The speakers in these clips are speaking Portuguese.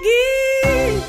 Drag!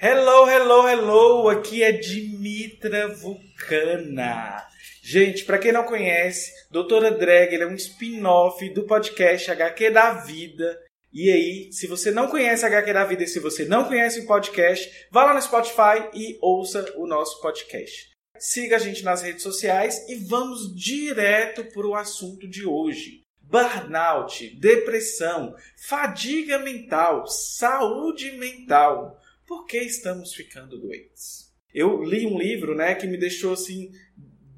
Hello, hello, hello! Aqui é Dimitra Vulcana. Gente, para quem não conhece, Doutora Drag é um spin-off do podcast HQ da Vida. E aí, se você não conhece HQ da Vida e se você não conhece o podcast, vá lá no Spotify e ouça o nosso podcast. Siga a gente nas redes sociais e vamos direto para o assunto de hoje. Burnout, depressão, fadiga mental, saúde mental. Por que estamos ficando doentes? Eu li um livro, né, que me deixou assim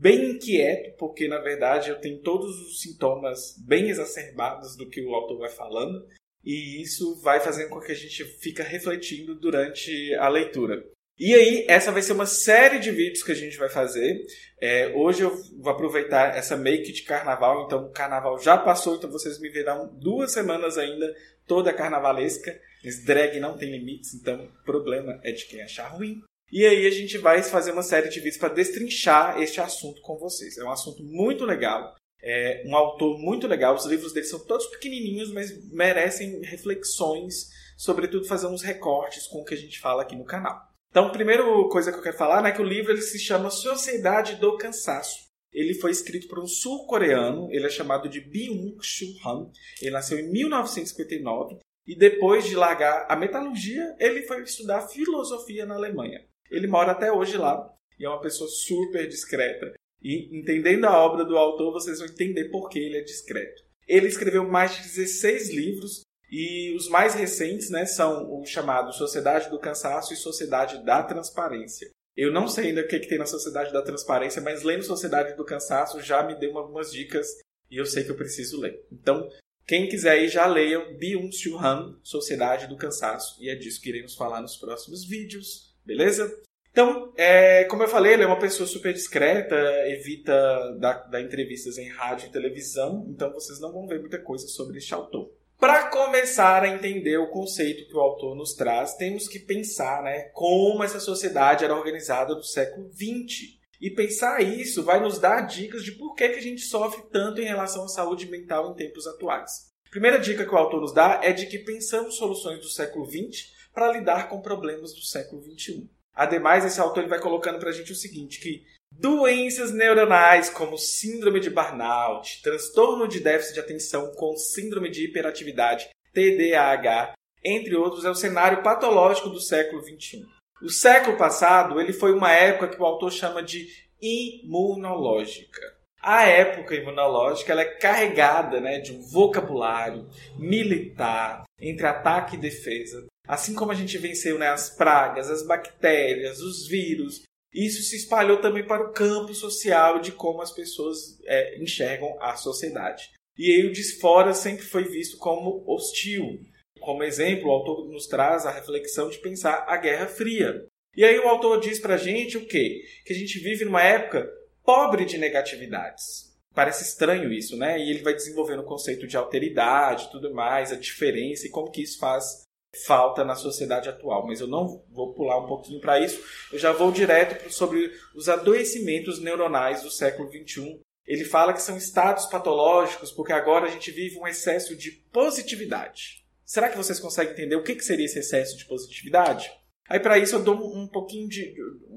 bem inquieto, porque na verdade eu tenho todos os sintomas bem exacerbados do que o autor vai falando, e isso vai fazendo com que a gente fica refletindo durante a leitura. E aí, essa vai ser uma série de vídeos que a gente vai fazer. É, hoje eu vou aproveitar essa make de carnaval, então o carnaval já passou, então vocês me verão duas semanas ainda, toda carnavalesca. Esse drag não tem limites, então o problema é de quem achar ruim. E aí a gente vai fazer uma série de vídeos para destrinchar este assunto com vocês. É um assunto muito legal, é um autor muito legal. Os livros dele são todos pequenininhos, mas merecem reflexões, sobretudo fazer uns recortes com o que a gente fala aqui no canal. Então, a primeira coisa que eu quero falar é que o livro ele se chama Sociedade do Cansaço. Ele foi escrito por um sul-coreano, ele é chamado de Byung-Chul Han. Ele nasceu em 1959 e depois de largar a metalurgia, ele foi estudar filosofia na Alemanha. Ele mora até hoje lá e é uma pessoa super discreta. E entendendo a obra do autor, vocês vão entender por que ele é discreto. Ele escreveu mais de 16 livros e os mais recentes né, são o chamado Sociedade do Cansaço e Sociedade da Transparência. Eu não sei ainda o que, que tem na Sociedade da Transparência, mas lendo Sociedade do Cansaço já me deu algumas dicas e eu sei que eu preciso ler. Então, quem quiser aí já leiam Byung-Chul Han, Sociedade do Cansaço, e é disso que iremos falar nos próximos vídeos, beleza? Então, é, como eu falei, ele é uma pessoa super discreta, evita dar, dar entrevistas em rádio e televisão, então vocês não vão ver muita coisa sobre este autor. Para começar a entender o conceito que o autor nos traz, temos que pensar né, como essa sociedade era organizada no século XX. E pensar isso vai nos dar dicas de por que, que a gente sofre tanto em relação à saúde mental em tempos atuais. Primeira dica que o autor nos dá é de que pensamos soluções do século XX para lidar com problemas do século XXI. Ademais, esse autor ele vai colocando para a gente o seguinte, que Doenças neuronais como síndrome de burnout, transtorno de déficit de atenção com síndrome de hiperatividade, TDAH, entre outros, é o cenário patológico do século XXI. O século passado ele foi uma época que o autor chama de imunológica. A época imunológica ela é carregada né, de um vocabulário militar entre ataque e defesa. Assim como a gente venceu né, as pragas, as bactérias, os vírus, isso se espalhou também para o campo social de como as pessoas é, enxergam a sociedade. E aí o desfora sempre foi visto como hostil. Como exemplo, o autor nos traz a reflexão de pensar a Guerra Fria. E aí o autor diz pra gente o quê? Que a gente vive numa época pobre de negatividades. Parece estranho isso, né? E ele vai desenvolvendo o conceito de alteridade tudo mais, a diferença e como que isso faz falta na sociedade atual, mas eu não vou pular um pouquinho para isso. Eu já vou direto sobre os adoecimentos neuronais do século XXI. Ele fala que são estados patológicos porque agora a gente vive um excesso de positividade. Será que vocês conseguem entender o que seria esse excesso de positividade? Aí para isso eu dou um pouquinho de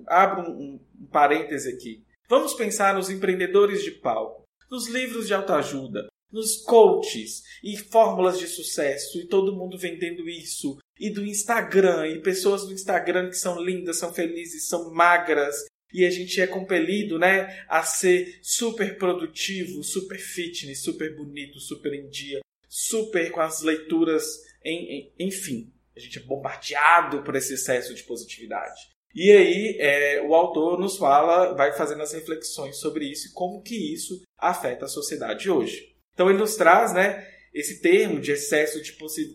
abro um, um parêntese aqui. Vamos pensar nos empreendedores de palco, nos livros de autoajuda, nos coaches e fórmulas de sucesso e todo mundo vendendo isso e do Instagram e pessoas do Instagram que são lindas, são felizes, são magras e a gente é compelido, né, a ser super produtivo, super fitness, super bonito, super em dia, super com as leituras em, em, enfim, a gente é bombardeado por esse excesso de positividade. E aí é, o autor nos fala, vai fazendo as reflexões sobre isso e como que isso afeta a sociedade hoje. Então ele nos traz, né, esse termo de excesso de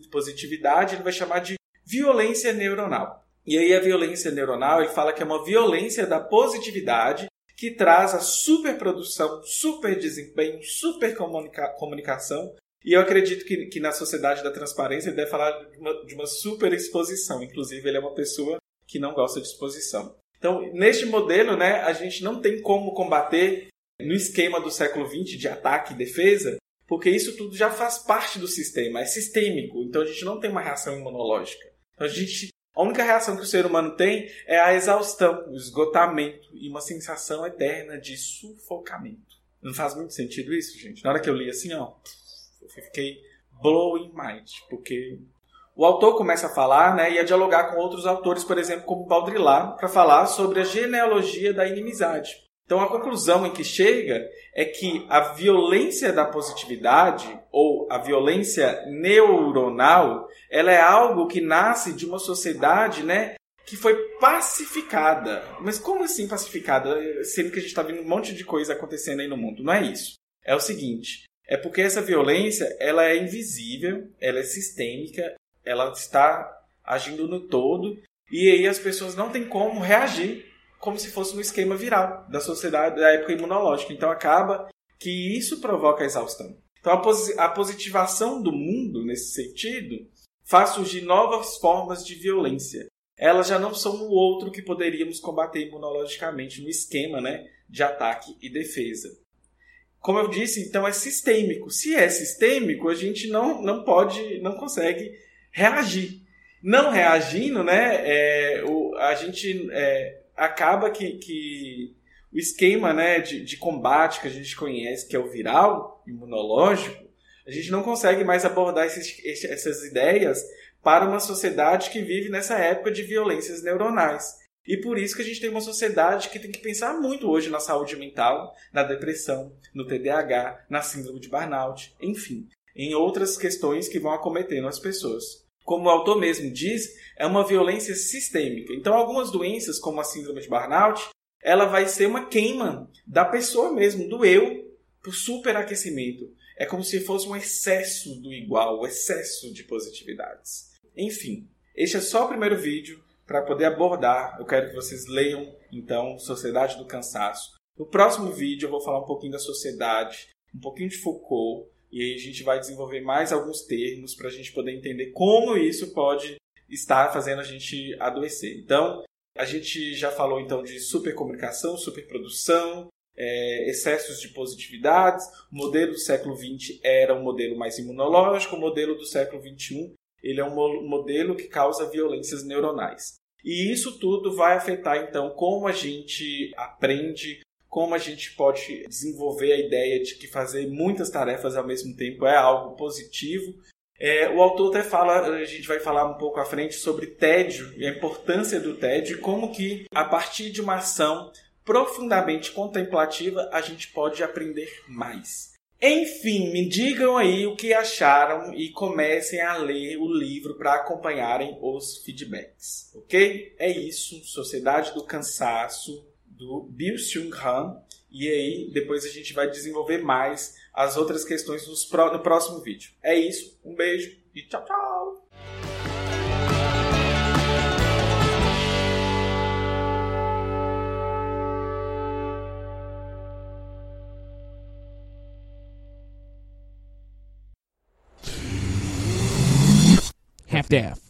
positividade, ele vai chamar de violência neuronal. E aí a violência neuronal, ele fala que é uma violência da positividade que traz a superprodução, super desempenho, super comunica comunicação. E eu acredito que, que na sociedade da transparência ele deve falar de uma, de uma super exposição. Inclusive, ele é uma pessoa que não gosta de exposição. Então, neste modelo, né, a gente não tem como combater no esquema do século XX de ataque e defesa, porque isso tudo já faz parte do sistema, é sistêmico, então a gente não tem uma reação imunológica. Então, a, gente, a única reação que o ser humano tem é a exaustão, o esgotamento e uma sensação eterna de sufocamento. Não faz muito sentido isso, gente? Na hora que eu li assim, ó, eu fiquei blowing mind, porque o autor começa a falar né, e a dialogar com outros autores, por exemplo, como Baudrillard, para falar sobre a genealogia da inimizade. Então, a conclusão em que chega é que a violência da positividade, ou a violência neuronal, ela é algo que nasce de uma sociedade né, que foi pacificada. Mas como assim pacificada? Sendo que a gente está vendo um monte de coisa acontecendo aí no mundo. Não é isso. É o seguinte, é porque essa violência ela é invisível, ela é sistêmica, ela está agindo no todo e aí as pessoas não têm como reagir como se fosse um esquema viral da sociedade da época imunológica. Então acaba que isso provoca a exaustão. Então a, posi a positivação do mundo nesse sentido faz surgir novas formas de violência. Elas já não são o outro que poderíamos combater imunologicamente no esquema né, de ataque e defesa. Como eu disse, então é sistêmico. Se é sistêmico, a gente não, não pode, não consegue reagir. Não reagindo, né, é, o, a gente é, acaba que, que o esquema né, de, de combate que a gente conhece, que é o viral, imunológico, a gente não consegue mais abordar esses, essas ideias para uma sociedade que vive nessa época de violências neuronais. E por isso que a gente tem uma sociedade que tem que pensar muito hoje na saúde mental, na depressão, no TDAH, na síndrome de burnout, enfim, em outras questões que vão acometendo as pessoas como o autor mesmo diz, é uma violência sistêmica. Então, algumas doenças, como a síndrome de burnout, ela vai ser uma queima da pessoa mesmo, do eu, por superaquecimento. É como se fosse um excesso do igual, um excesso de positividades. Enfim, este é só o primeiro vídeo para poder abordar. Eu quero que vocês leiam, então, Sociedade do Cansaço. No próximo vídeo eu vou falar um pouquinho da sociedade, um pouquinho de Foucault, e a gente vai desenvolver mais alguns termos para a gente poder entender como isso pode estar fazendo a gente adoecer. Então, a gente já falou então de supercomunicação, superprodução, é, excessos de positividades. O modelo do século XX era um modelo mais imunológico, o modelo do século XXI ele é um modelo que causa violências neuronais. E isso tudo vai afetar então como a gente aprende, como a gente pode desenvolver a ideia de que fazer muitas tarefas ao mesmo tempo é algo positivo. É, o autor até fala, a gente vai falar um pouco à frente sobre tédio e a importância do tédio e como que a partir de uma ação profundamente contemplativa a gente pode aprender mais. Enfim, me digam aí o que acharam e comecem a ler o livro para acompanharem os feedbacks, ok? É isso, Sociedade do Cansaço, do Bill Seung Han. E aí, depois a gente vai desenvolver mais as outras questões no próximo vídeo. É isso, um beijo e tchau, tchau! Half-Death